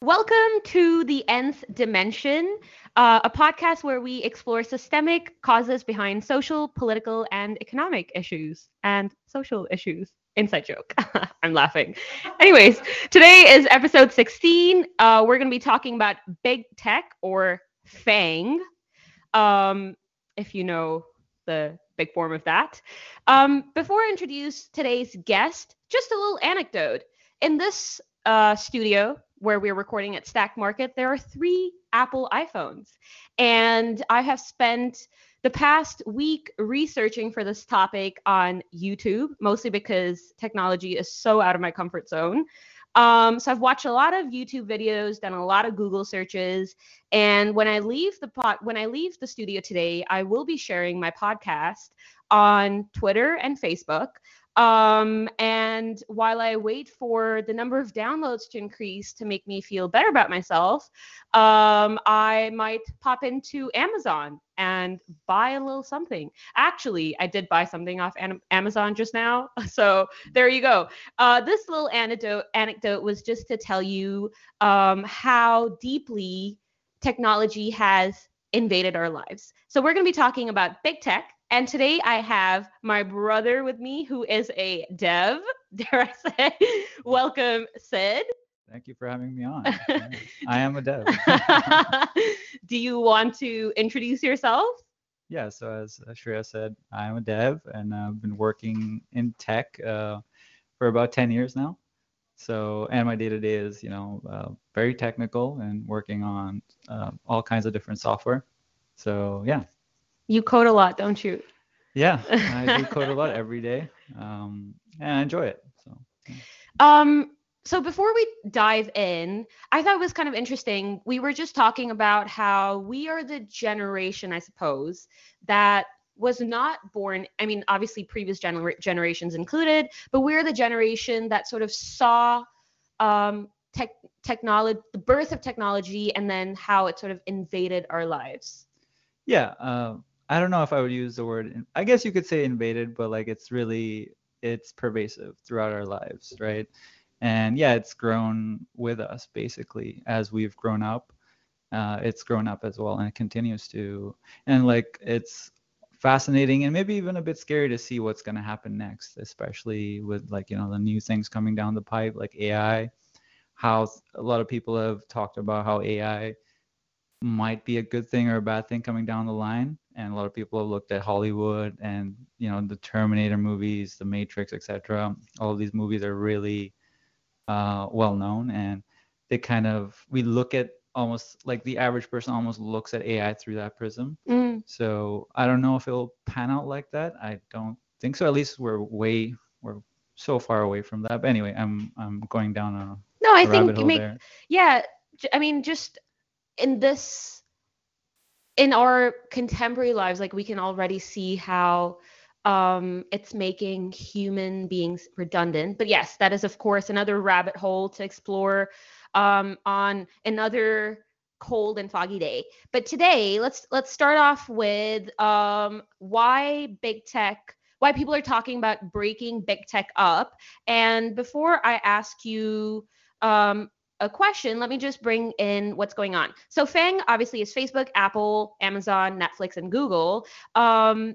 Welcome to the Nth Dimension, uh, a podcast where we explore systemic causes behind social, political, and economic issues and social issues. Inside joke. I'm laughing. Anyways, today is episode 16. Uh, we're going to be talking about big tech or FANG, um, if you know the big form of that. Um, before I introduce today's guest, just a little anecdote. In this uh, studio where we're recording at Stack Market, there are three Apple iPhones. And I have spent the past week researching for this topic on YouTube, mostly because technology is so out of my comfort zone. Um, so I've watched a lot of YouTube videos, done a lot of Google searches, and when I leave the pot, when I leave the studio today, I will be sharing my podcast on Twitter and Facebook. Um, and while I wait for the number of downloads to increase to make me feel better about myself, um, I might pop into Amazon and buy a little something. Actually, I did buy something off Amazon just now. So there you go. Uh, this little anecdote, anecdote was just to tell you um, how deeply technology has invaded our lives. So we're going to be talking about big tech and today I have my brother with me who is a dev, dare I say. Welcome, Sid. Thank you for having me on. I am a dev. Do you want to introduce yourself? Yeah, so as Shreya said, I'm a dev and I've been working in tech uh, for about 10 years now. So, and my day to day is, you know, uh, very technical and working on uh, all kinds of different software. So, yeah, you code a lot, don't you? Yeah, I do code a lot every day, um, and I enjoy it. So. Yeah. Um. So before we dive in, I thought it was kind of interesting. We were just talking about how we are the generation, I suppose, that was not born i mean obviously previous gener- generations included but we're the generation that sort of saw um, tech technology the birth of technology and then how it sort of invaded our lives yeah uh, I don't know if I would use the word. I guess you could say invaded, but like it's really it's pervasive throughout our lives, right? And yeah, it's grown with us basically as we've grown up. Uh, it's grown up as well, and it continues to. And like it's fascinating and maybe even a bit scary to see what's going to happen next, especially with like you know the new things coming down the pipe, like AI. How a lot of people have talked about how AI might be a good thing or a bad thing coming down the line and a lot of people have looked at Hollywood and you know the Terminator movies, the Matrix, etc. All of these movies are really uh, well known, and they kind of we look at almost like the average person almost looks at AI through that prism. Mm. So I don't know if it'll pan out like that. I don't think so. At least we're way we're so far away from that. But anyway, I'm I'm going down a no. I think you make there. yeah. I mean, just in this in our contemporary lives, like we can already see how um, it's making human beings redundant. But yes, that is of course another rabbit hole to explore um, on another cold and foggy day. But today, let's let's start off with um, why big tech, why people are talking about breaking big tech up. And before I ask you um, a question, let me just bring in what's going on. So FANG obviously is Facebook, Apple, Amazon, Netflix, and Google. Um,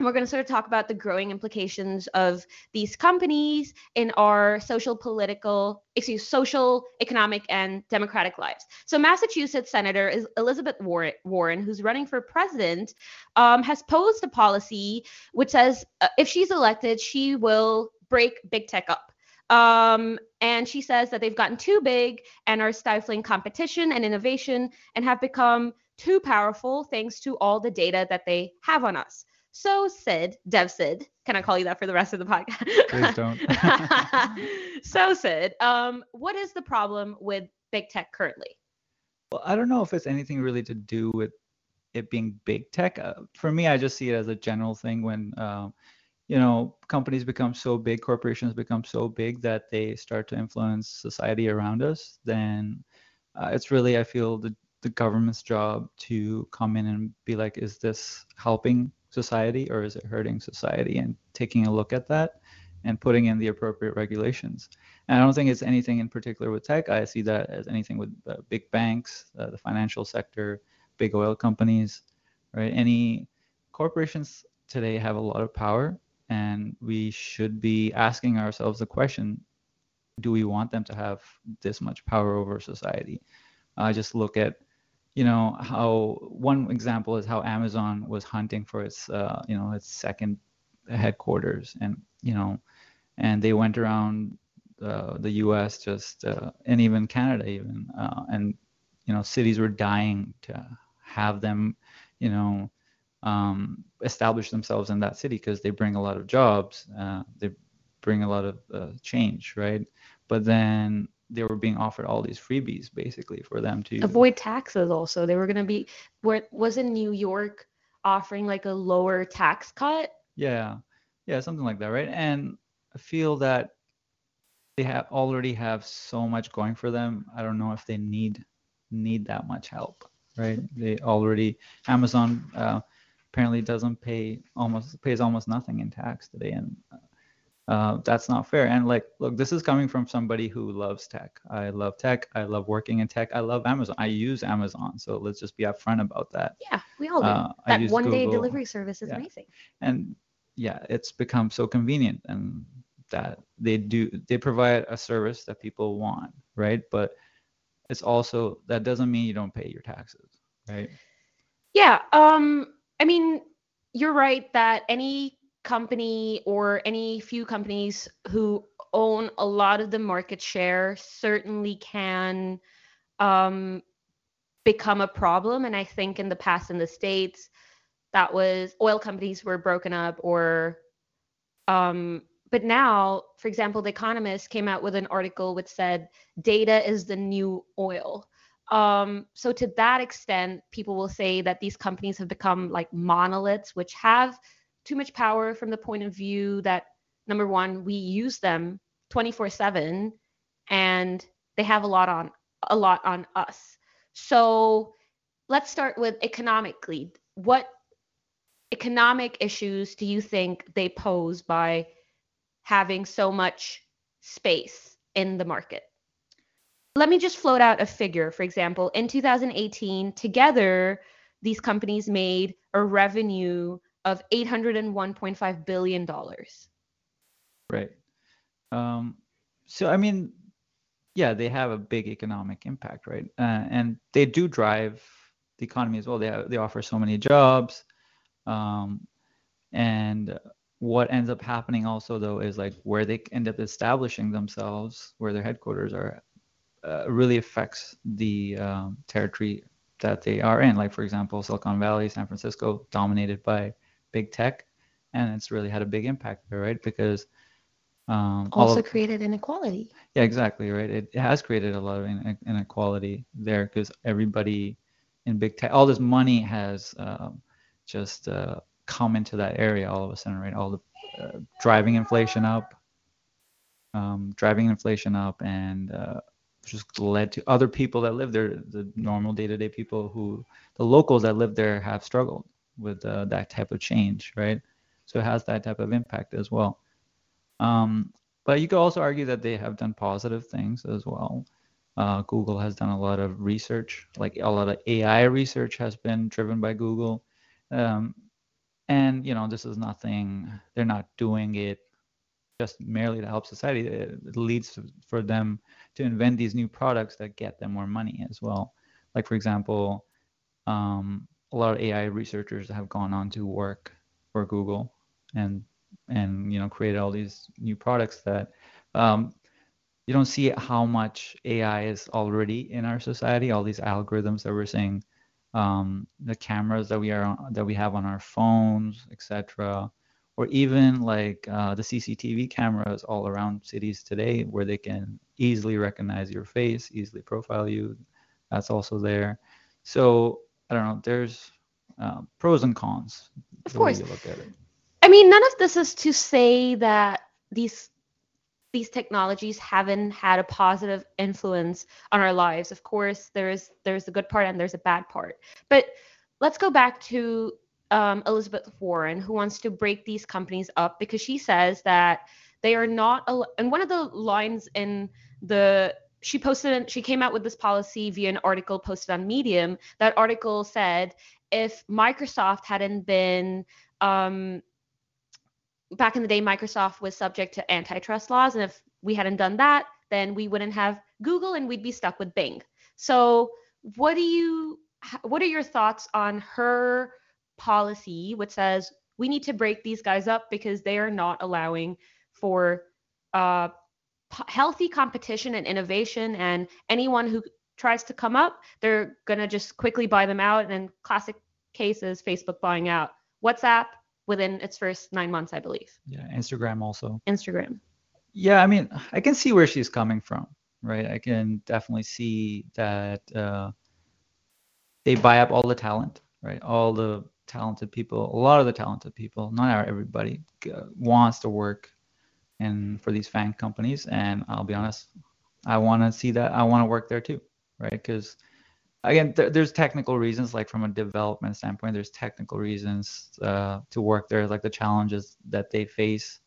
we're going to sort of talk about the growing implications of these companies in our social, political, excuse, social, economic, and democratic lives. So, Massachusetts Senator is Elizabeth Warren, who's running for president, um, has posed a policy which says uh, if she's elected, she will break big tech up. Um, and she says that they've gotten too big and are stifling competition and innovation and have become too powerful thanks to all the data that they have on us. So Sid, Dev Sid, can I call you that for the rest of the podcast? Please don't. so Sid, um, what is the problem with big tech currently? Well, I don't know if it's anything really to do with it being big tech. Uh, for me, I just see it as a general thing when, um, you know, companies become so big, corporations become so big that they start to influence society around us. Then uh, it's really, I feel, the the government's job to come in and be like, is this helping society or is it hurting society? And taking a look at that and putting in the appropriate regulations. And I don't think it's anything in particular with tech. I see that as anything with uh, big banks, uh, the financial sector, big oil companies, right? Any corporations today have a lot of power, and we should be asking ourselves the question do we want them to have this much power over society? I uh, just look at you know how one example is how Amazon was hunting for its uh, you know its second headquarters and you know and they went around uh, the U.S. just uh, and even Canada even uh, and you know cities were dying to have them you know um, establish themselves in that city because they bring a lot of jobs uh, they bring a lot of uh, change right? But then they were being offered all these freebies basically for them to avoid taxes also. They were going to be where was in new york offering like a lower tax cut? Yeah. Yeah something like that right? And i feel that they have already have so much going for them i don't know if they need need that much help right? They already amazon uh, apparently doesn't pay almost pays almost nothing in tax today and uh, that's not fair. And like, look, this is coming from somebody who loves tech. I love tech. I love working in tech. I love Amazon. I use Amazon. So let's just be upfront about that. Yeah, we all do. Uh, that one day delivery service is yeah. amazing. And yeah, it's become so convenient and that they do, they provide a service that people want, right? But it's also, that doesn't mean you don't pay your taxes, right? Yeah. Um, I mean, you're right that any company or any few companies who own a lot of the market share certainly can um, become a problem. And I think in the past in the States, that was oil companies were broken up or um, but now, for example, The Economist came out with an article which said data is the new oil. Um, so to that extent, people will say that these companies have become like monoliths, which have too much power from the point of view that number one, we use them 24 7 and they have a lot on a lot on us. So let's start with economically. What economic issues do you think they pose by having so much space in the market? Let me just float out a figure. For example, in 2018, together, these companies made a revenue of 801.5 billion dollars. Right. Um, so I mean, yeah, they have a big economic impact, right? Uh, and they do drive the economy as well. They have, they offer so many jobs, um, and what ends up happening also though is like where they end up establishing themselves, where their headquarters are, uh, really affects the um, territory that they are in. Like for example, Silicon Valley, San Francisco, dominated by big tech, and it's really had a big impact there, right? Because um, also of, created inequality. Yeah, exactly, right. It, it has created a lot of inequality there because everybody in big tech, all this money has um, just uh, come into that area all of a sudden, right? All the uh, driving inflation up, um, driving inflation up, and uh, just led to other people that live there, the normal day-to-day people who, the locals that live there have struggled with uh, that type of change, right? So it has that type of impact as well. Um, but you could also argue that they have done positive things as well. Uh, Google has done a lot of research, like a lot of AI research has been driven by Google. Um, and you know, this is nothing. They're not doing it just merely to help society. It leads for them to invent these new products that get them more money as well. Like for example, um, a lot of AI researchers have gone on to work for Google and and you know created all these new products that um, you don't see how much AI is already in our society. All these algorithms that we're seeing um, the cameras that we are that we have on our phones, etc., or even like uh, the CCTV cameras all around cities today, where they can easily recognize your face, easily profile you. That's also there. So I don't know. There's uh, pros and cons. Of course. you look at it. I mean, none of this is to say that these these technologies haven't had a positive influence on our lives. Of course, there's there's a good part and there's a bad part. But let's go back to um, Elizabeth Warren, who wants to break these companies up because she says that they are not. al- And one of the lines in the she posted she came out with this policy via an article posted on Medium. That article said if Microsoft hadn't been um, back in the day, Microsoft was subject to antitrust laws, and if we hadn't done that, then we wouldn't have Google, and we'd be stuck with Bing. So, what do you, what are your thoughts on her policy, which says we need to break these guys up because they are not allowing for uh, p- healthy competition and innovation, and anyone who tries to come up, they're gonna just quickly buy them out. And classic cases, Facebook buying out WhatsApp within its first nine months, I believe. Yeah, Instagram also. Instagram. Yeah, I mean, I can see where she's coming from, right? I can definitely see that uh, they buy up all the talent, right? All the talented people, a lot of the talented people, not everybody, wants to work and for these FANG companies. And I'll be honest, I want to see that. I want to work there too, right? Because again, th- there's technical reasons, like from a development standpoint, there's technical reasons uh, to work there, like the challenges that they face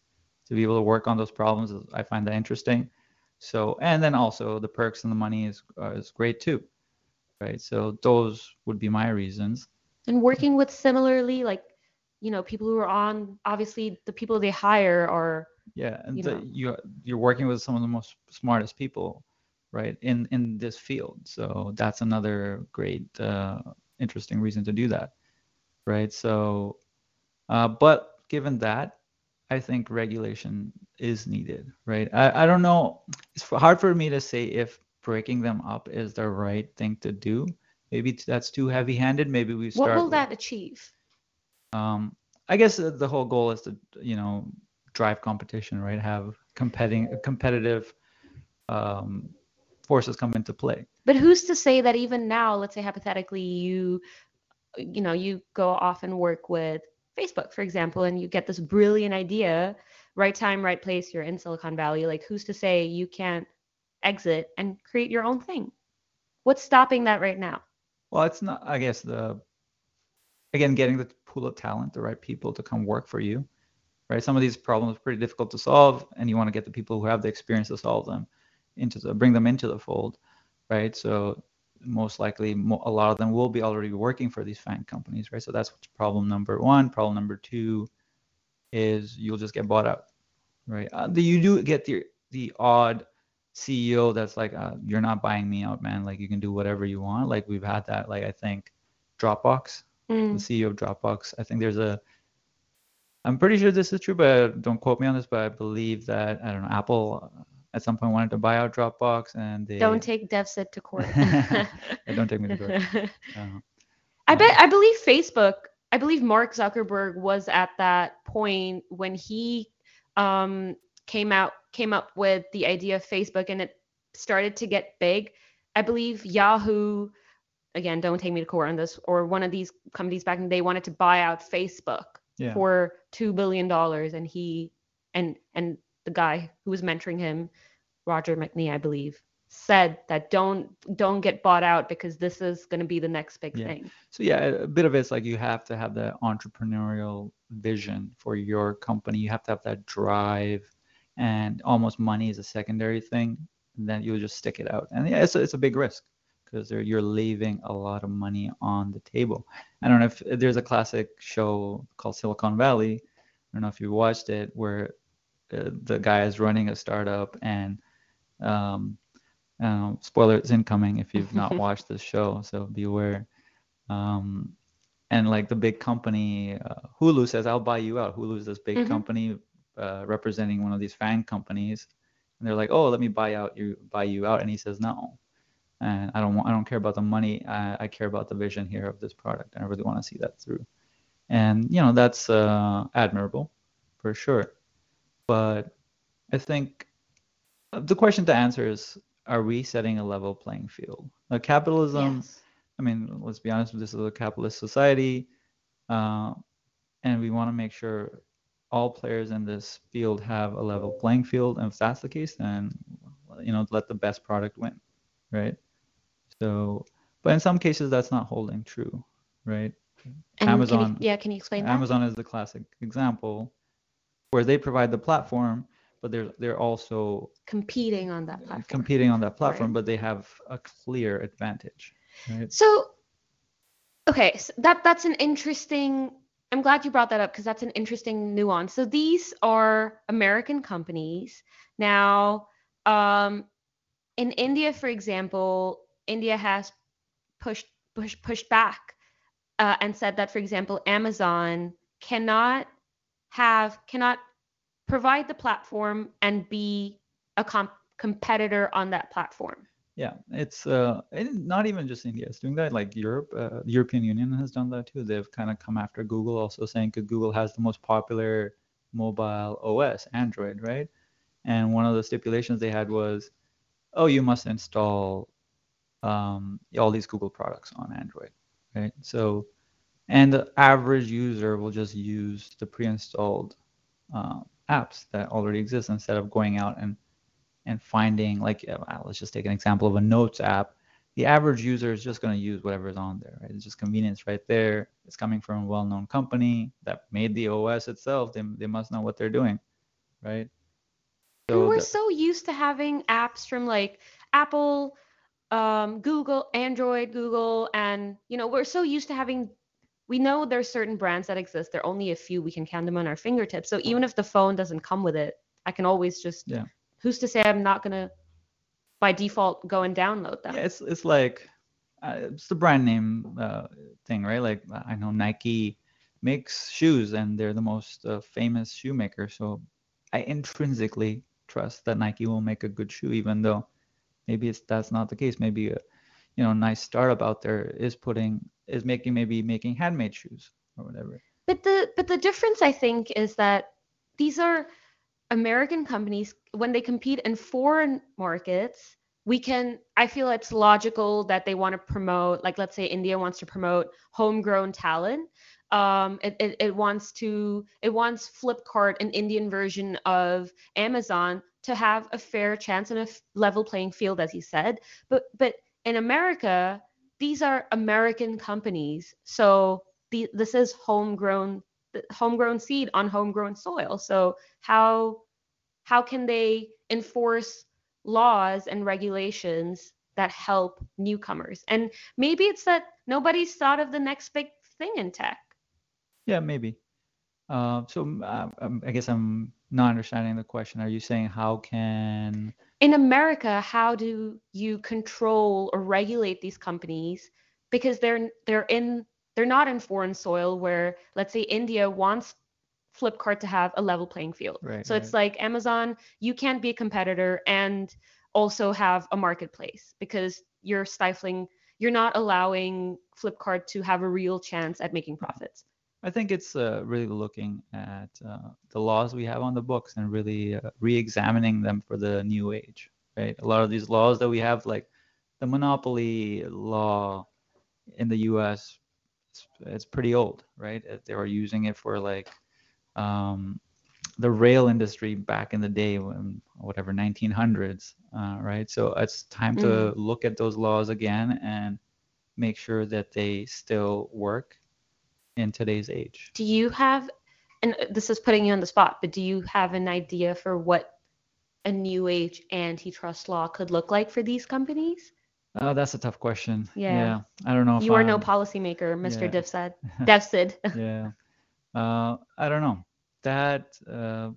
to be able to work on those problems. I find that interesting. So, and then also the perks and the money is uh, is great too, right? So those would be my reasons. And working with similarly, like, you know, people who are on, obviously, the people they hire are, Yeah, and You the, know. you you're working with some of the most smartest people, right, in in this field. So that's another great, uh, interesting reason to do that, right? So, uh, but given that, I think regulation is needed, right? I, I don't know. It's hard for me to say if breaking them up is the right thing to do. Maybe that's too heavy-handed. Maybe we start. what will with- that achieve? um, I guess the the whole goal is to, you know, drive competition, right? Have competing competitive um, forces come into play. But who's to say that even now, let's say hypothetically, you, you know, you go off and work with Facebook, for example, and you get this brilliant idea, right time, right place, you're in Silicon Valley. Like, who's to say you can't exit and create your own thing? What's stopping that right now? Well, it's not. I guess the again getting the pool of talent, the right people to come work for you, right? Some of these problems are pretty difficult to solve, and you want to get the people who have the experience to solve them into the bring them into the fold, right? So most likely a lot of them will be already working for these FANG companies, right? So that's problem number one. Problem number two is you'll just get bought out, right? Uh, you do get the the odd CEO that's like, uh, you're not buying me out, man. Like you can do whatever you want. Like we've had that. Like I think Dropbox, Mm. the CEO of Dropbox. I think there's a. I'm pretty sure this is true, but don't quote me on this. But I believe that I don't know. Apple uh, at some point wanted to buy out Dropbox, and they Don't take Dev Sid to court. Don't take me to court. Uh, I bet I believe Facebook, I believe Mark Zuckerberg was at that point when he um came out came up with the idea of Facebook and it started to get big. I believe Yahoo again, don't take me to court on this, or one of these companies back and they wanted to buy out Facebook yeah. for two billion dollars and he and and the guy who was mentoring him, Roger McNee, I believe, said that don't don't get bought out because this is going to be the next big Yeah. thing. So yeah, a bit of it's like you have to have the entrepreneurial vision for your company. You have to have that drive, and almost money is a secondary thing. Then you'll just stick it out, and yeah, it's a, it's a big risk because you're leaving a lot of money on the table. I don't know if there's a classic show called Silicon Valley. I don't know if you watched it, where uh, the guy is running a startup and um, um, spoilers incoming if you've not watched the show, so be aware. Um, and like the big company, uh, Hooli says, "I'll buy you out." Hooli is this big Mhm. company uh, representing one of these FANG companies, and they're like, "Oh, let me buy out you, buy you out," and he says, "No, and I don't want I don't care about the money. I, I care about the vision here of this product, and I really want to see that through. And you know that's uh, admirable, for sure. But I think the question to answer is: Are we setting a level playing field? Like capitalism. Yes. I mean, let's be honest. This is a capitalist society, uh, and we want to make sure all players in this field have a level playing field. And if that's the case, then you know, let the best product win, right? So, but in some cases, that's not holding true, right? And can you- Amazon, yeah, can you explain that? Amazon is the classic example, where they provide the platform, but they're they're also Competing on that platform. competing on that platform, Right. but they have a clear advantage, right? So, okay, so that that's an interesting. I'm glad you brought that up because that's an interesting nuance. So these are American companies. Now, um, in India, for example, India has pushed pushed pushed back uh, and said that, for example, Amazon cannot have cannot provide the platform and be a comp- competitor on that platform. Yeah, it's uh, not even just India. It's doing that. Like Europe, uh, the European Union has done that too. They've kind of come after Google, also saying Google has the most popular mobile OS, Android, right? And one of the stipulations they had was, oh, you must install um, all these Google products on Android, right? So, and the average user will just use the pre-installed uh, apps that already exist instead of going out and and finding like uh, let's just take an example of a notes app the average user is just going to use whatever is on there right it's just convenience right there it's coming from a well-known company that made the os itself they, they must know what they're doing right and we're the- so used to having apps from like Apple, um, Google, Android, Google, and you know we're so used to having. We know there's certain brands that exist. There are only a few. We can count them on our fingertips. So even if the phone doesn't come with it, I can always just. Yeah. Who's to say I'm not gonna, by default, go and download them? yeah it's it's like uh, it's the brand name uh, thing right? Like i know nike makes shoes and they're the most uh, famous shoemaker. So i intrinsically trust that nike will make a good shoe even though maybe it's that's not the case. Maybe a you know nice startup out there is putting is making maybe making handmade shoes or whatever. But the but the difference I think is that these are American companies when they compete in foreign markets, we can I feel it's logical that they want to promote like let's say India wants to promote homegrown talent. Um, it, it, it wants to it wants Flipkart, an Indian version of Amazon, to have a fair chance and a f- level playing field, as you said. But but in America, these are American companies, so the, this is homegrown homegrown seed on homegrown soil. So how how can they enforce laws and regulations that help newcomers? And maybe it's that nobody's thought of the next big thing in tech. yeah maybe uh, so uh, um, i guess i'm not understanding the question are you saying how can in America, how do you control or regulate these companies because they're they're in they're not in foreign soil where let's say India wants Flipkart to have a level playing field. Right, so it's like Amazon, you can't be a competitor and also have a marketplace because you're stifling you're not allowing Flipkart to have a real chance at making profits. I think it's uh, really looking at uh, the laws we have on the books and really uh, re-examining them for the new age, right? A lot of these laws that we have, like the monopoly law in the U.S., it's, it's pretty old, right? Uh, They were using it for like um, the rail industry back in the day, when whatever 1900s, uh, right? So it's time to look at those laws again and make sure that they still work in today's age. Do you have and this is putting you on the spot, but do you have an idea for what a new age antitrust law could look like for these companies? Oh, that's a tough question. Yeah. I don't know. If You are no I'm- policymaker, Mr. yeah. Dev Sid. Dev Sid. yeah. Uh, I don't know. That, uh,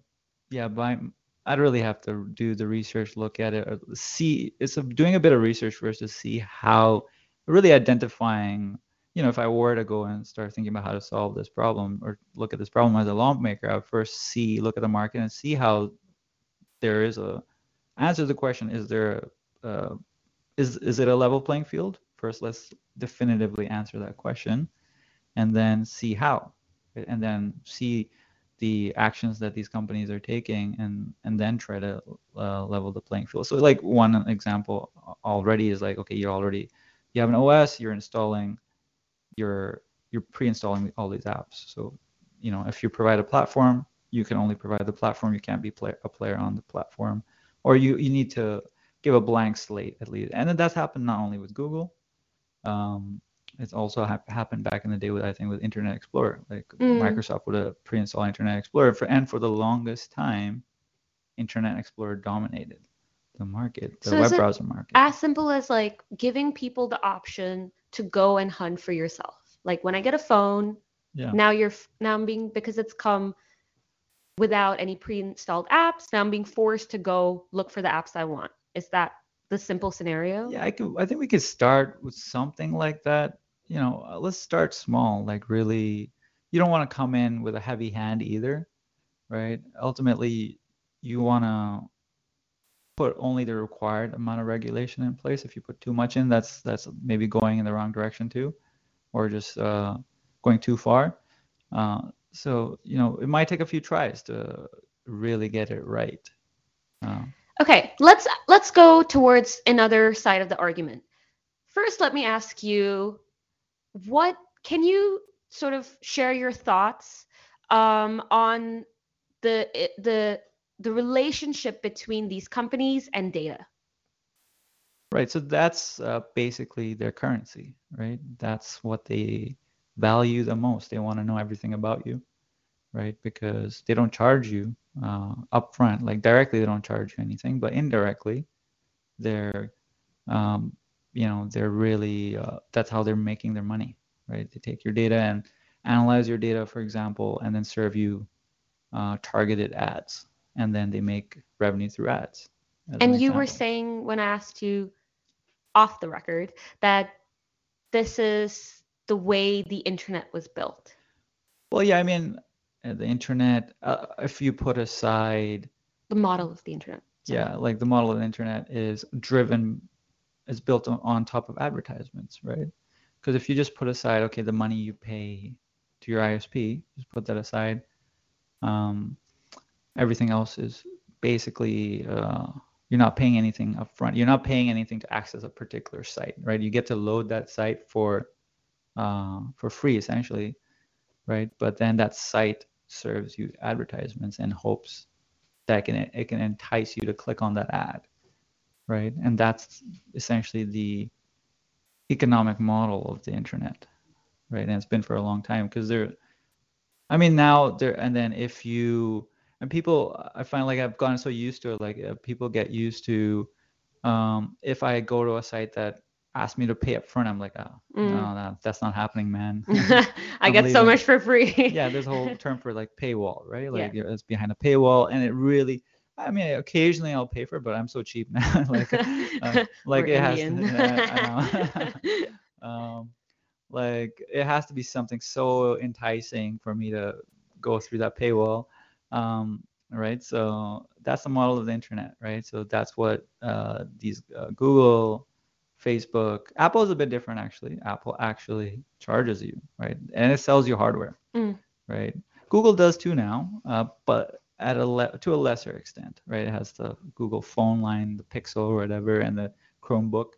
yeah, by, I'd really have to do the research, look at it, see, it's a, doing a bit of research first to see how, really identifying, you know, if I were to go and start thinking about how to solve this problem or look at this problem as a lawmaker, I would first see, look at the market and see how there is a, answer to the question, is there a, a is is it a level playing field? First, let's definitively answer that question, and then see how, and then see the actions that these companies are taking, and and then try to uh, level the playing field. So, like one example already is like, okay, you're already you have an OS, you're installing, you're you're pre-installing all these apps. So, you know, if you provide a platform, you can only provide the platform. You can't be play, a player on the platform, or you you need to give a blank slate at least. And that's happened not only with Google. Um, it's also ha- happened back in the day with I think with Internet Explorer. Like Mm. Microsoft would have pre-install Internet Explorer, for, and for the longest time, Internet Explorer dominated the market, the So web browser market. as simple as like giving people the option to go and hunt for yourself. Like when I get a phone, yeah. now you're now I'm being because it's come without any pre-installed apps. Now I'm being forced to go look for the apps I want. Is that the simple scenario? Yeah, I could. I think we could start with something like that. You know, uh, let's start small. Like really, you don't want to come in with a heavy hand either, right? Ultimately, you want to put only the required amount of regulation in place. If you put too much in, that's that's maybe going in the wrong direction too, or just uh, going too far. Uh, so you know, it might take a few tries to really get it right. Uh, Okay, let's let's go towards another side of the argument. First, let me ask you, what can you sort of share your thoughts um, on the the the relationship between these companies and data? Right. So that's uh, basically their currency, right? That's what they value the most. They want to know everything about you, right? Because they don't charge you uh, upfront. Like directly, they don't charge you anything, but indirectly, they're, um, you know, they're really, uh, that's how they're making their money, right? They take your data and analyze your data, for example, and then serve you uh, targeted ads, and then they make revenue through ads. as an And you were saying when I asked you off the record that this is the way the internet was built. Well, yeah, I mean, the internet, uh, if you put aside, The model of the internet. sorry. yeah, like the model of the internet is driven, is built on, on top of advertisements, right? Because if you just put aside, okay, the money you pay to your ISP, just put that aside, um, everything else is basically, uh, you're not paying anything up front. You're not paying anything to access a particular site, right? You get to load that site for, uh, for free, essentially right? But then that site serves you advertisements and hopes that can it can entice you to click on that ad, right? And that's essentially the economic model of the internet, right? And it's been for a long time because there, I mean now there and then if you and people I find like I've gotten so used to it, like uh, people get used to um, if I go to a site that asks me to pay up front, I'm like, oh, Mm. no, that, that's not happening, man. I get so much for free. yeah, there's a whole term for like paywall, right? Yeah. Like it's behind a paywall, and it really. I mean, occasionally I'll pay for it, but I'm so cheap now. like, uh, like We're it has. Indian. yeah, I know. um, like it has to be something so enticing for me to go through that paywall. Um, right. So that's the model of the internet, right? So that's what uh, these uh, Google, Facebook, Apple is a bit different actually. Apple actually charges you, right? And it sells you hardware, Mm. right? Google does too now, uh, but at a le- to a lesser extent, right? It has the Google phone line, the Pixel or whatever, and the Chromebook.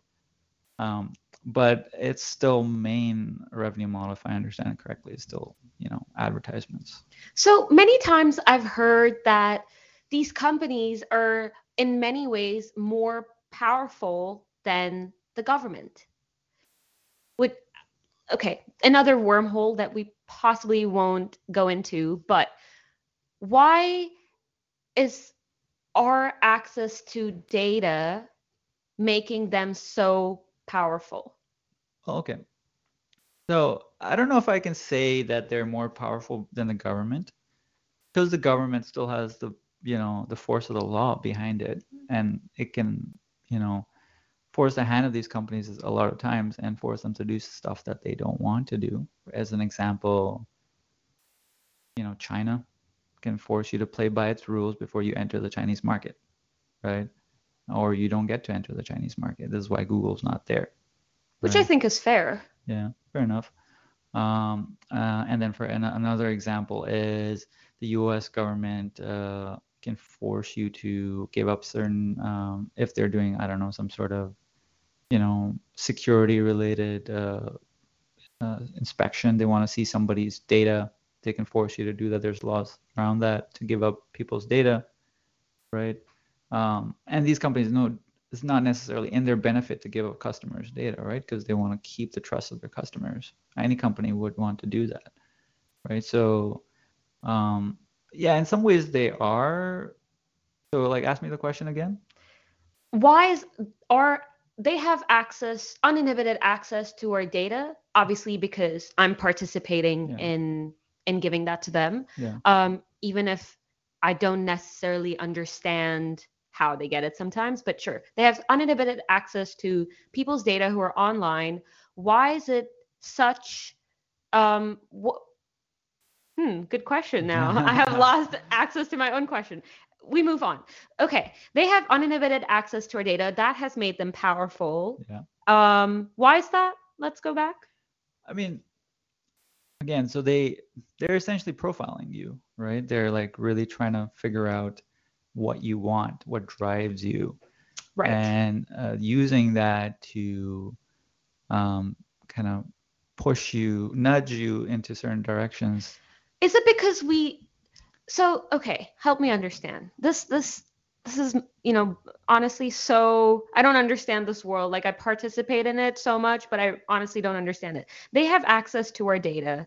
Um, but its still main revenue model, if I understand it correctly, is still you know advertisements. So many times I've heard that these companies are in many ways more powerful than the government. Would okay, another wormhole that we possibly won't go into, but why is our access to data making them so powerful? Oh, Okay. So I don't know if I can say that they're more powerful than the government, because the government still has the you know the force of the law behind it, and it can you know force the hand of these companies a lot of times and force them to do stuff that they don't want to do. As an example, you know China can force you to play by its rules before you enter the Chinese market, right? or you don't get to enter the Chinese market. This is why Google's not there. Which I think is fair. Yeah, fair enough. Um, uh, and then for an- another example is the U.S. government uh, can force you to give up certain um, if they're doing I don't know some sort of you know security related uh, uh, inspection. They want to see somebody's data. They can force you to do that. There's laws around that to give up people's data, right? Um, and these companies know it's not necessarily in their benefit to give up customers' data, right? Because they want to keep the trust of their customers. Any company would want to do that, right? So, um, yeah, in some ways they are. So, like, ask me the question again. Why is are they have access, uninhibited access to our data? Obviously, because I'm participating Yeah. in in giving that to them. Yeah. Um, even if I don't necessarily understand how they get it sometimes, but sure, they have uninhibited access to people's data who are online. Why is it such? Um, wh- hmm, good question. Now I have lost access to my own question. We move on. Okay, they have uninhibited access to our data. That has made them powerful. Yeah. Um, why is that? Let's go back. I mean, again, so they they're essentially profiling you, right? They're like really trying to figure out what you want, what drives you, Right. and uh, using that to um, kind of push you, nudge you into certain directions. is it because we so okay help me understand. This this this is you know honestly so i don't understand this world. Like i participate in it so much but i honestly don't understand it. They have access to our data.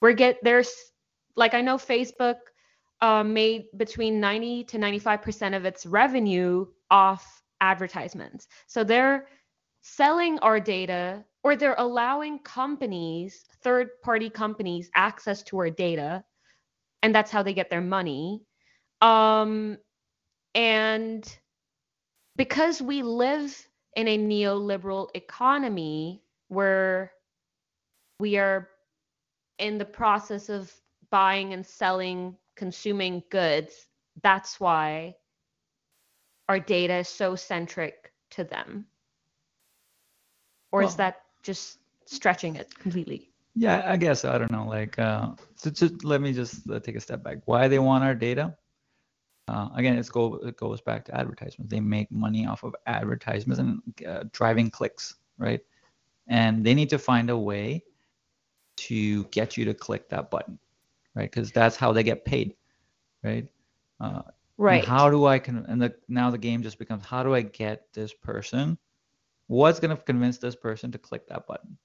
We're get there's like i know facebook uh, made between 90 to 95 percent of its revenue off advertisements. So they're selling our data or they're allowing companies third party companies access to our data and that's how they get their money. Um and because we live in a neoliberal economy where we are in the process of buying and selling consuming goods that's why our data is so centric to them. Or is that just stretching it completely Yeah, I guess I don't know. Like, uh, so just let me just uh, take a step back. Why they want our data? Uh, again, it's go it goes back to advertisements. They make money off of advertisements and uh, driving clicks, right? And they need to find a way to get you to click that button, right? Because that's how they get paid, right? Uh, right how do I con- and the now the game just becomes how do I get this person? What's gonna convince this person to click that button?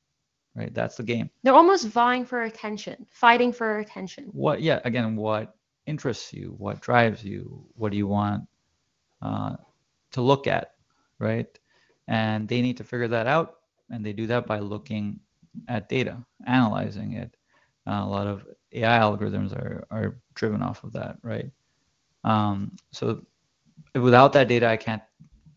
Right? That's the game. They're almost vying for attention, fighting for attention. what yeah again what interests you what drives you what do you want uh, to look at right and they need to figure that out and they do that by looking at data analyzing it uh, a lot of ai algorithms are, are driven off of that right um, so without that data i can't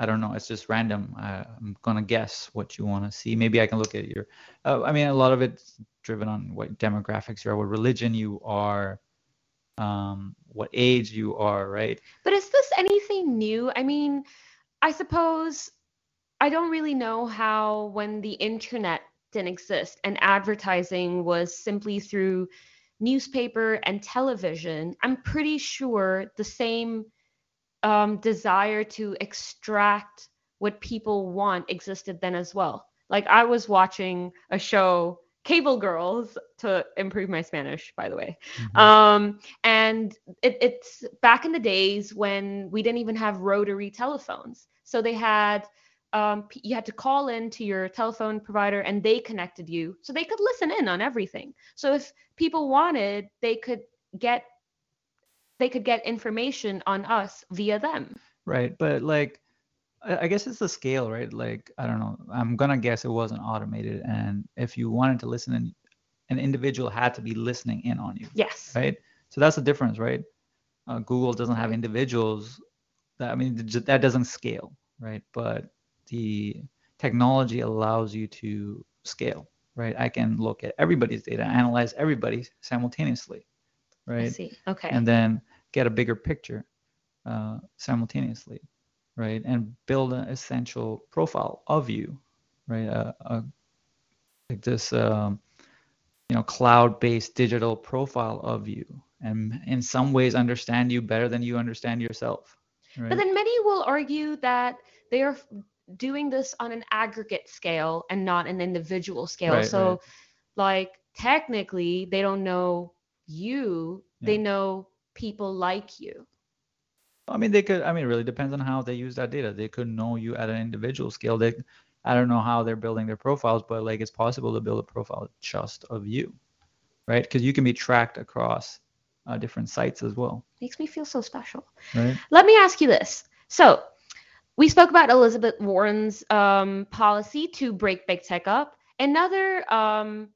i don't know it's just random I, i'm gonna guess what you want to see maybe i can look at your uh, i mean a lot of it's driven on what demographics you are what religion you are um, what age you are right But is this anything new? I mean, I suppose I don't really know how when the internet didn't exist and advertising was simply through newspaper and television. I'm pretty sure the same um, desire to extract what people want existed then as well. Like I was watching a show, Cable Girls, to improve my Spanish, by the way. Um, and it, it's back in the days when we didn't even have rotary telephones. So they had um, you had to call in to your telephone provider and they connected you so they could listen in on everything. So if people wanted, they could get they could get information on us via them. right but like I guess it's the scale, right? Like I don't know. I'm gonna guess it wasn't automated, and if you wanted to listen, in, an individual had to be listening in on you, Yes. right? So that's the difference, right? Uh, Google doesn't have individuals. That I mean, that doesn't scale, right? But the technology allows you to scale, right? I can look at everybody's data, analyze everybody simultaneously, I right? see. Okay. and then get a bigger picture uh, simultaneously. right? And build an essential profile of you, right? A, a like this, um, you know, cloud-based digital profile of you, and in some ways understand you better than you understand yourself. Right? But then many will argue that they are doing this on an aggregate scale and not an individual scale. Right, so, right. like, technically, they don't know you, they know people like you. I mean, they could. I mean, it really depends on how they use that data. They could know you at an individual scale. They, I don't know how they're building their profiles, but like it's possible to build a profile just of you, right? Because you can be tracked across uh, different sites as well, Makes me feel so special. right? Let me ask you this. So, we spoke about Elizabeth Warren's um, policy to break big tech up. Another um,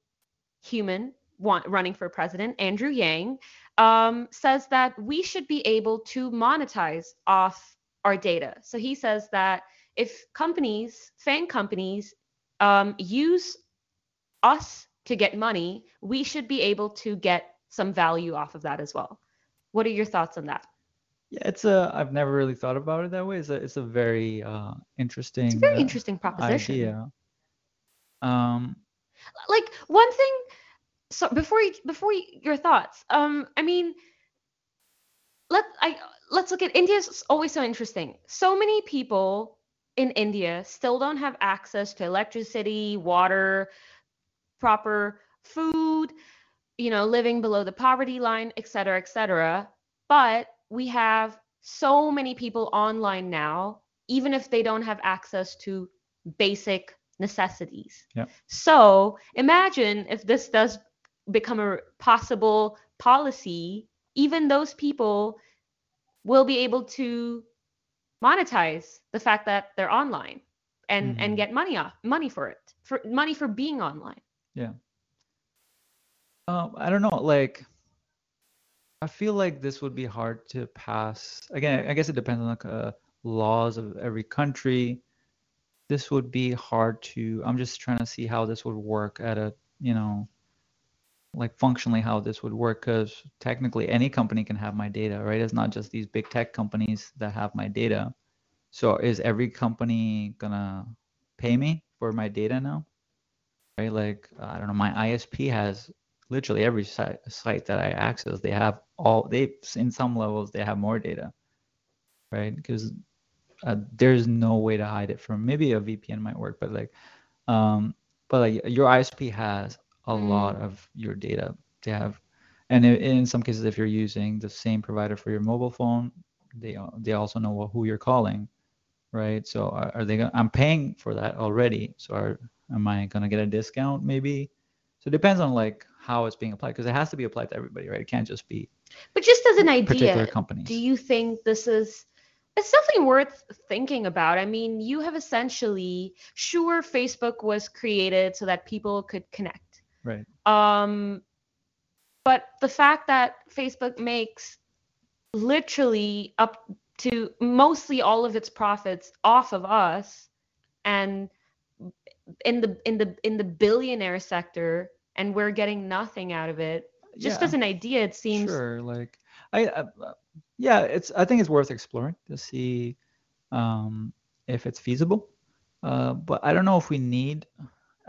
human want, running for president, Andrew Yang, um, says that we should be able to monetize off our data. So he says that if companies, FANG companies, um, use us to get money, we should be able to get some value off of that as well. What are your thoughts on that? Yeah, it's a. I've never really thought about it that way. It's a. It's a very uh, interesting. It's a very uh, interesting proposition. idea. Um, like one thing so before you before you, your thoughts um i mean let i let's look at india's always so interesting. So many people in india still don't have access to electricity water proper food you know living below the poverty line et cetera et cetera. But we have so many people online now even if they don't have access to basic necessities. Yeah. so imagine if this does become a possible policy, even those people will be able to monetize the fact that they're online and Mhm. and get money off money for it for money for being online. Yeah. Um, I don't know, like I feel like this would be hard to pass. Again, I guess it depends on like uh, laws of every country. This would be hard to. I'm just trying to see how this would work at a, you know, like functionally how this would work because technically any company can have my data, right? It's not just these big tech companies that have my data. So is every company gonna pay me for my data now? Right? Like I don't know, my ISP has literally every site, site that I access, they have all they in some levels they have more data, right? Because uh, there's no way to hide it from. Maybe a VPN might work, but like, um, but like your ISP has a mm-hmm. lot of your data. They have, and in some cases, if you're using the same provider for your mobile phone, they they also know who you're calling, right? So are, are they? Gonna, I'm paying for that already. So are, am I gonna get a discount maybe? So it depends on like how it's being applied because it has to be applied to everybody, right? It can't just be But just as an idea, companies. do you think this is it's definitely worth thinking about. I mean, you have essentially sure Facebook was created so that people could connect. Right? Um, but the fact that Facebook makes literally up to mostly all of its profits off of us and in the in the in the billionaire sector and we're getting nothing out of it just Yeah. as an idea it seems Sure, like I, yeah, it's I think it's worth exploring to see um, if it's feasible. Uh, but I don't know if we need,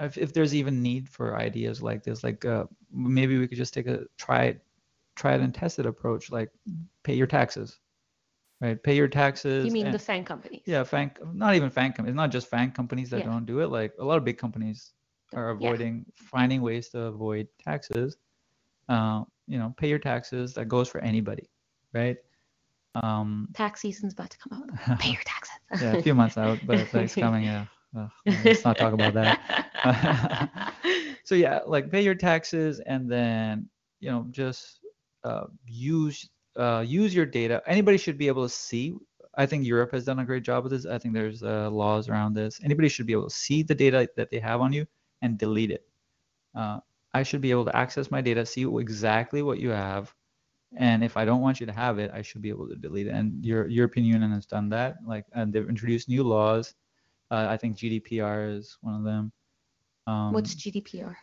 if, if there's even need for ideas like this. Like uh, maybe we could just take a try it, try it and test it approach. Like pay your taxes, right? Pay your taxes. you mean and- the FANG companies yeah, FANG, not even FANG companies. Not just FANG companies that Yeah. don't do it. Like a lot of big companies are Yeah. avoiding, finding ways to avoid taxes. Uh, you know, pay your taxes. That goes for anybody, right? Um, tax season's about to come out pay your taxes yeah, a few months out, but it's coming. Yeah, Ugh, let's not talk about that. so yeah, like pay your taxes and then you know just uh, use uh, use your data. Anybody should be able to see. I think Europe has done a great job with this. I think there's uh, laws around this. Anybody should be able to see the data that they have on you and delete it. Uh, I should be able to access my data, see exactly what you have, and if I don't want you to have it, I should be able to delete it. And your European Union has done that. Like, and they've introduced new laws. Uh, I think GDPR is one of them. Um, what's gdpr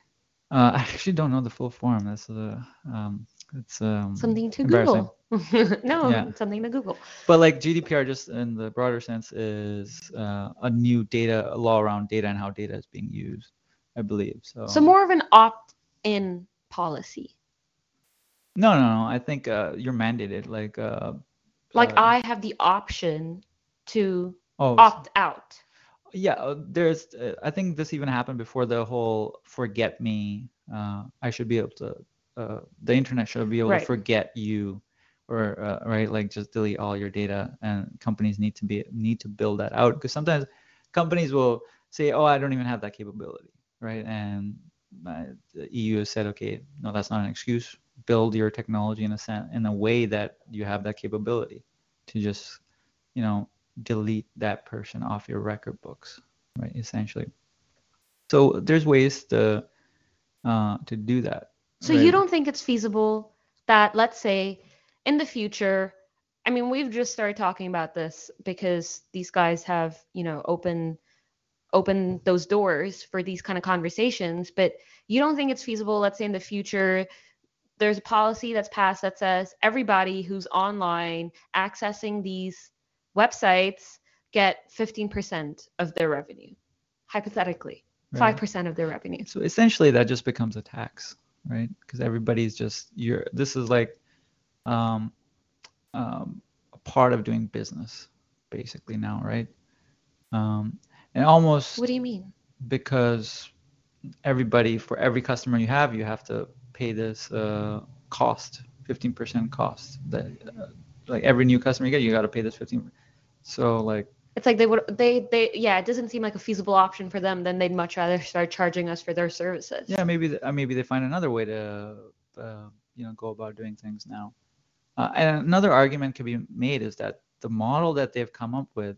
uh, I actually don't know the full form. That's the um, It's um, Something to. Google. no, Yeah. something to Google. But like GDPR, just in the broader sense, is uh, a new data a law around data and how data is being used, I believe. So. So more of an opt-in policy. No, no, no. I think uh, you're mandated. Like. Uh, Like uh, I have the option to Oh. opt out. Yeah, uh, there's. Uh, I think this even happened before the whole "forget me." Uh, I should be able to. Uh, the internet should be able Right. to forget you, or uh, right, like just delete all your data. And companies need to be need to build that out because sometimes companies will say, "Oh, I don't even have that capability," right? And uh, the EU has said, "Okay, no, that's not an excuse. Build your technology in a sen- in a way that you have that capability to just, you know, delete that person off your record books, right? Essentially. So there's ways to uh, to do that. So you don't think it's feasible that let's say in the future, I mean we've just started talking about this because these guys have, you know, open open those doors for these kind of conversations, but you don't think it's feasible let's say in the future there's a policy that's passed that says everybody who's online accessing these websites get 15% of their revenue hypothetically Right. 5% of their revenue So essentially, that just becomes a tax, right? Because everybody's just you're. This is like um, um, a part of doing business, basically now, right? Um, and almost what do you mean because everybody for every customer you have, you have to pay this uh, cost, 15% cost. That uh, like every new customer you get, you got to pay this 15. So like It's like they would they they yeah, it doesn't seem like a feasible option for them. Then they'd much rather start charging us for their services. yeah maybe th- uh, maybe they find another way to uh, you know go about doing things now uh, and another argument could be made is that the model that they've come up with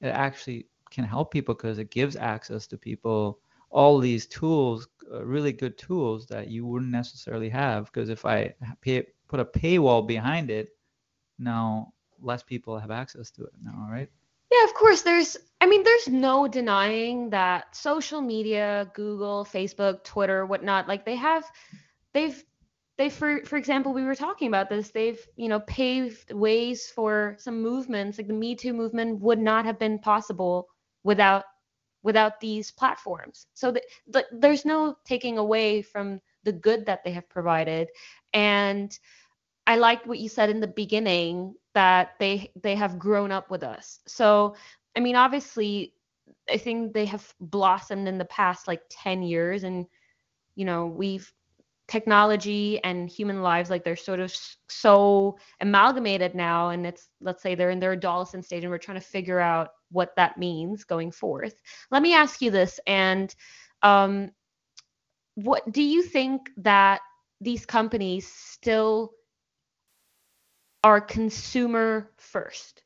it actually can help people because it gives access to people all these tools uh, really good tools that you wouldn't necessarily have because if i pay, put a paywall behind it now less people have access to it now right Yeah, of course. There's, I mean, there's no denying that social media, Google, Facebook, Twitter, whatnot, like they have, they've, they, for for example, we were talking about this. They've, you know, paved ways for some movements, like the Me Too movement, would not have been possible without without these platforms. So the, the, there's no taking away from the good that they have provided, and I liked what you said in the beginning that they they have grown up with us. So, I mean, obviously, I think they have blossomed in the past like 10 years and you know, we've technology and human lives like they're sort of so amalgamated now and it's let's say they're in their adolescent stage and we're trying to figure out what that means going forth. Let me ask you this and um what do you think that these companies still are consumer first?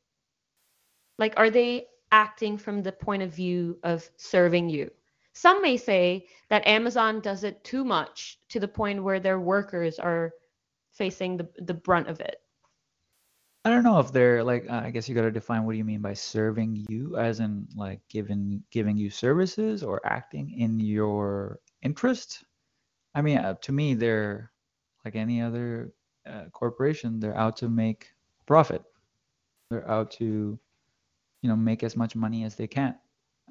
Like, are they acting from the point of view of serving you? Some may say that Amazon does it too much to the point where their workers are facing the, the brunt of it. I don't know if they're like uh, I guess you got to define what do you mean by serving you as in like giving giving you services or acting in your interest. I mean, uh, to me they're like any other uh, corporation, they're out to make profit. They're out to you know make as much money as they can.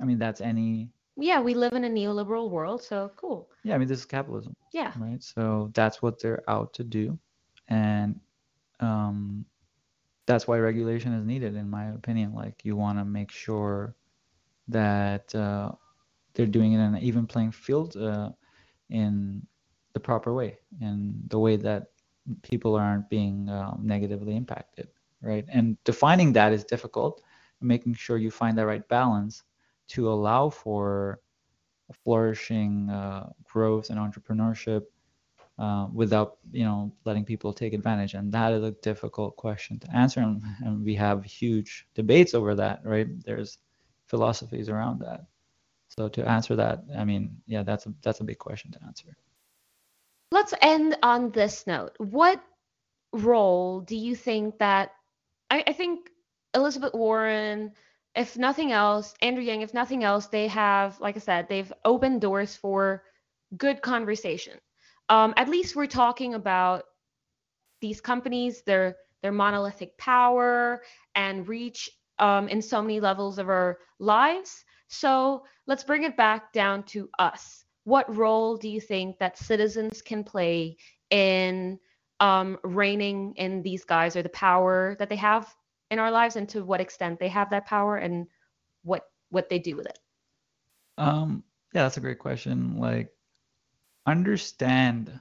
I mean, that's any Yeah, we live in a neoliberal world, so cool. yeah, I mean this is capitalism. Yeah. right? So that's what they're out to do, and um, that's why regulation is needed, in my opinion. Like you want to make sure that uh, they're doing it in an even playing field, uh, in the proper way, in the way that people aren't being um, negatively impacted, right? And defining that is difficult. Making sure you find that right balance to allow for flourishing uh, growth and entrepreneurship uh, without you know letting people take advantage and that is a difficult question to answer and, and we have huge debates over that right there's philosophies around that so to answer that i mean yeah that's a that's a big question to answer Let's end on this note. What role do you think that I, I think Elizabeth Warren, if nothing else, Andrew Yang, if nothing else, they have, like I said, they've opened doors for good conversation. Um, at least we're talking about these companies, their their monolithic power and reach um, in so many levels of our lives. So let's bring it back down to us. What role do you think that citizens can play in um, reining in these guys or the power that they have in our lives and to what extent they have that power and what what they do with it? Um, yeah, that's a great question. Like, understand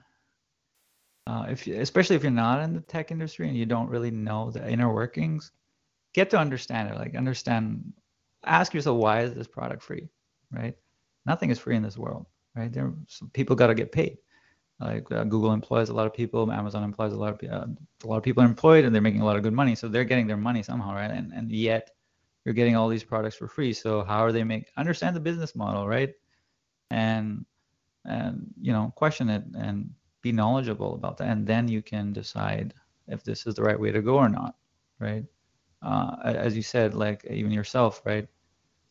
uh, if you, especially if you're not in the tech industry and you don't really know the inner workings, get to understand it. Like, understand. Ask yourself, why is this product free? Right? Nothing is free in this world. Right? There, people got to get paid. Like uh, Google employs a lot of people, Amazon employs a lot of uh, a lot of people are employed, and they're making a lot of good money. So they're getting their money somehow, right? And and yet you're getting all these products for free. So how are they make understand the business model, right? And and you know question it and be knowledgeable about that, and then you can decide if this is the right way to go or not, right? Uh, as you said, like even yourself, right?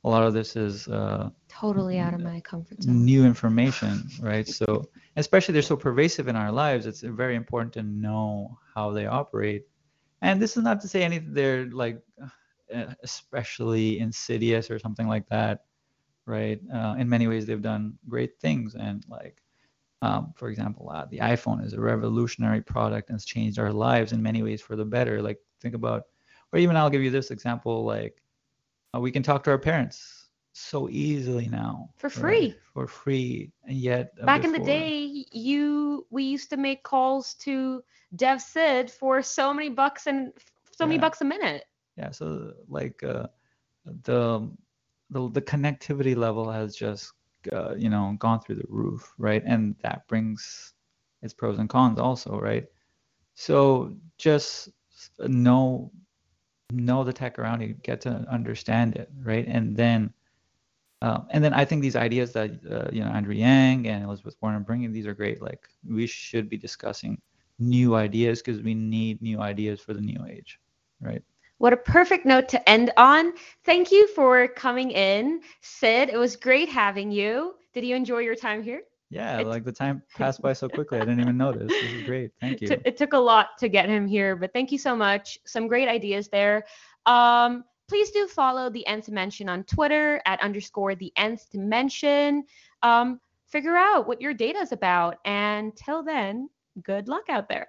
A lot of this is uh, totally out of my comfort zone. New information, right? So especially they're so pervasive in our lives, it's very important to know how they operate. And this is not to say anything they're like especially insidious or something like that, right? Uh, in many ways, they've done great things, and like, um, for example, uh, the iPhone is a revolutionary product and it's changed our lives in many ways for the better. Like, think about, or even I'll give you this example, like, uh, we can talk to our parents so easily now for free. Right? for free. And yet uh, back before, in the day you we used to make calls to dev sid for so many bucks and so yeah. many bucks a minute. Yeah so like uh, the, the the connectivity level has just uh, you know gone through the roof right? And that brings its pros and cons also right? So just know know the tech around you get to understand it right and then um, and then I think these ideas that uh, you know Andrew Yang and Elizabeth Warren are bringing, these are great. Like we should be discussing new ideas because we need new ideas for the new age, right? What a perfect note to end on. Thank you for coming in, Sid. It was great having you. Did you enjoy your time here? Yeah, it's... like the time passed by so quickly. I didn't even notice. This is great. Thank you. It took a lot to get him here, but thank you so much. Some great ideas there. Um, please do follow the nth dimension on Twitter at underscore the nth dimension. Um, figure out what your data is about. And till then, good luck out there.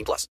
18 plus.